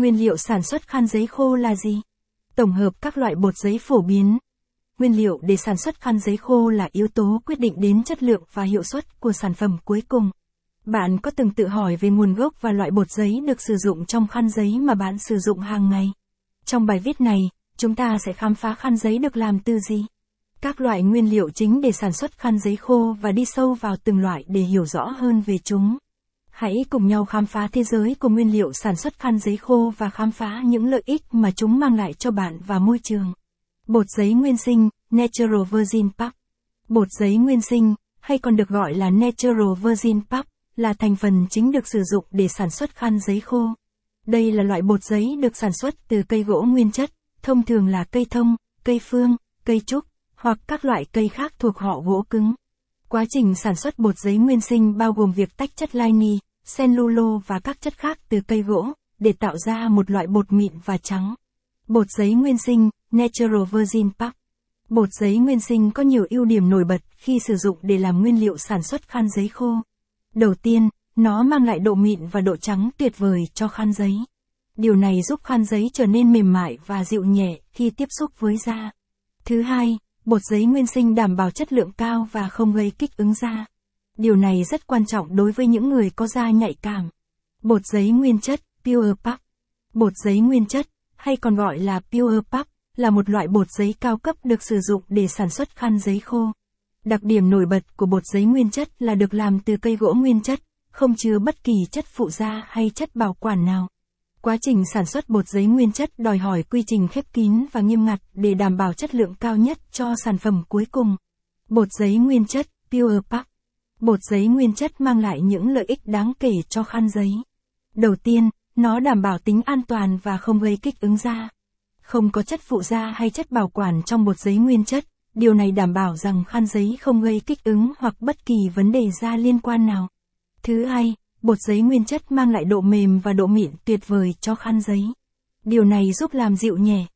Nguyên liệu sản xuất khăn giấy khô là gì? Tổng hợp các loại bột giấy phổ biến. Nguyên liệu để sản xuất khăn giấy khô là yếu tố quyết định đến chất lượng và hiệu suất của sản phẩm cuối cùng. Bạn có từng tự hỏi về nguồn gốc và loại bột giấy được sử dụng trong khăn giấy mà bạn sử dụng hàng ngày? Trong bài viết này, chúng ta sẽ khám phá khăn giấy được làm từ gì? Các loại nguyên liệu chính để sản xuất khăn giấy khô và đi sâu vào từng loại để hiểu rõ hơn về chúng. Hãy cùng nhau khám phá thế giới của nguyên liệu sản xuất khăn giấy khô và khám phá những lợi ích mà chúng mang lại cho bạn và môi trường. Bột giấy nguyên sinh, Natural Virgin Pulp. Bột giấy nguyên sinh, hay còn được gọi là Natural Virgin Pulp, là thành phần chính được sử dụng để sản xuất khăn giấy khô. Đây là loại bột giấy được sản xuất từ cây gỗ nguyên chất, thông thường là cây thông, cây phương, cây trúc, hoặc các loại cây khác thuộc họ gỗ cứng. Quá trình sản xuất bột giấy nguyên sinh bao gồm việc tách chất lini, cellulo và các chất khác từ cây gỗ, để tạo ra một loại bột mịn và trắng. Bột giấy nguyên sinh, Natural Virgin Pulp. Bột giấy nguyên sinh có nhiều ưu điểm nổi bật khi sử dụng để làm nguyên liệu sản xuất khăn giấy khô. Đầu tiên, nó mang lại độ mịn và độ trắng tuyệt vời cho khăn giấy. Điều này giúp khăn giấy trở nên mềm mại và dịu nhẹ khi tiếp xúc với da. Thứ hai, bột giấy nguyên sinh đảm bảo chất lượng cao và không gây kích ứng da. Điều này rất quan trọng đối với những người có da nhạy cảm. Bột giấy nguyên chất, Pure Puff. Bột giấy nguyên chất, hay còn gọi là Pure Puff, là một loại bột giấy cao cấp được sử dụng để sản xuất khăn giấy khô. Đặc điểm nổi bật của bột giấy nguyên chất là được làm từ cây gỗ nguyên chất, không chứa bất kỳ chất phụ gia hay chất bảo quản nào. Quá trình sản xuất bột giấy nguyên chất đòi hỏi quy trình khép kín và nghiêm ngặt để đảm bảo chất lượng cao nhất cho sản phẩm cuối cùng. Bột giấy nguyên chất, Pure Puff. Bột giấy nguyên chất mang lại những lợi ích đáng kể cho khăn giấy. Đầu tiên, nó đảm bảo tính an toàn và không gây kích ứng da. Không có chất phụ da hay chất bảo quản trong bột giấy nguyên chất, điều này đảm bảo rằng khăn giấy không gây kích ứng hoặc bất kỳ vấn đề da liên quan nào. Thứ hai, bột giấy nguyên chất mang lại độ mềm và độ mịn tuyệt vời cho khăn giấy. Điều này giúp làm dịu nhẹ,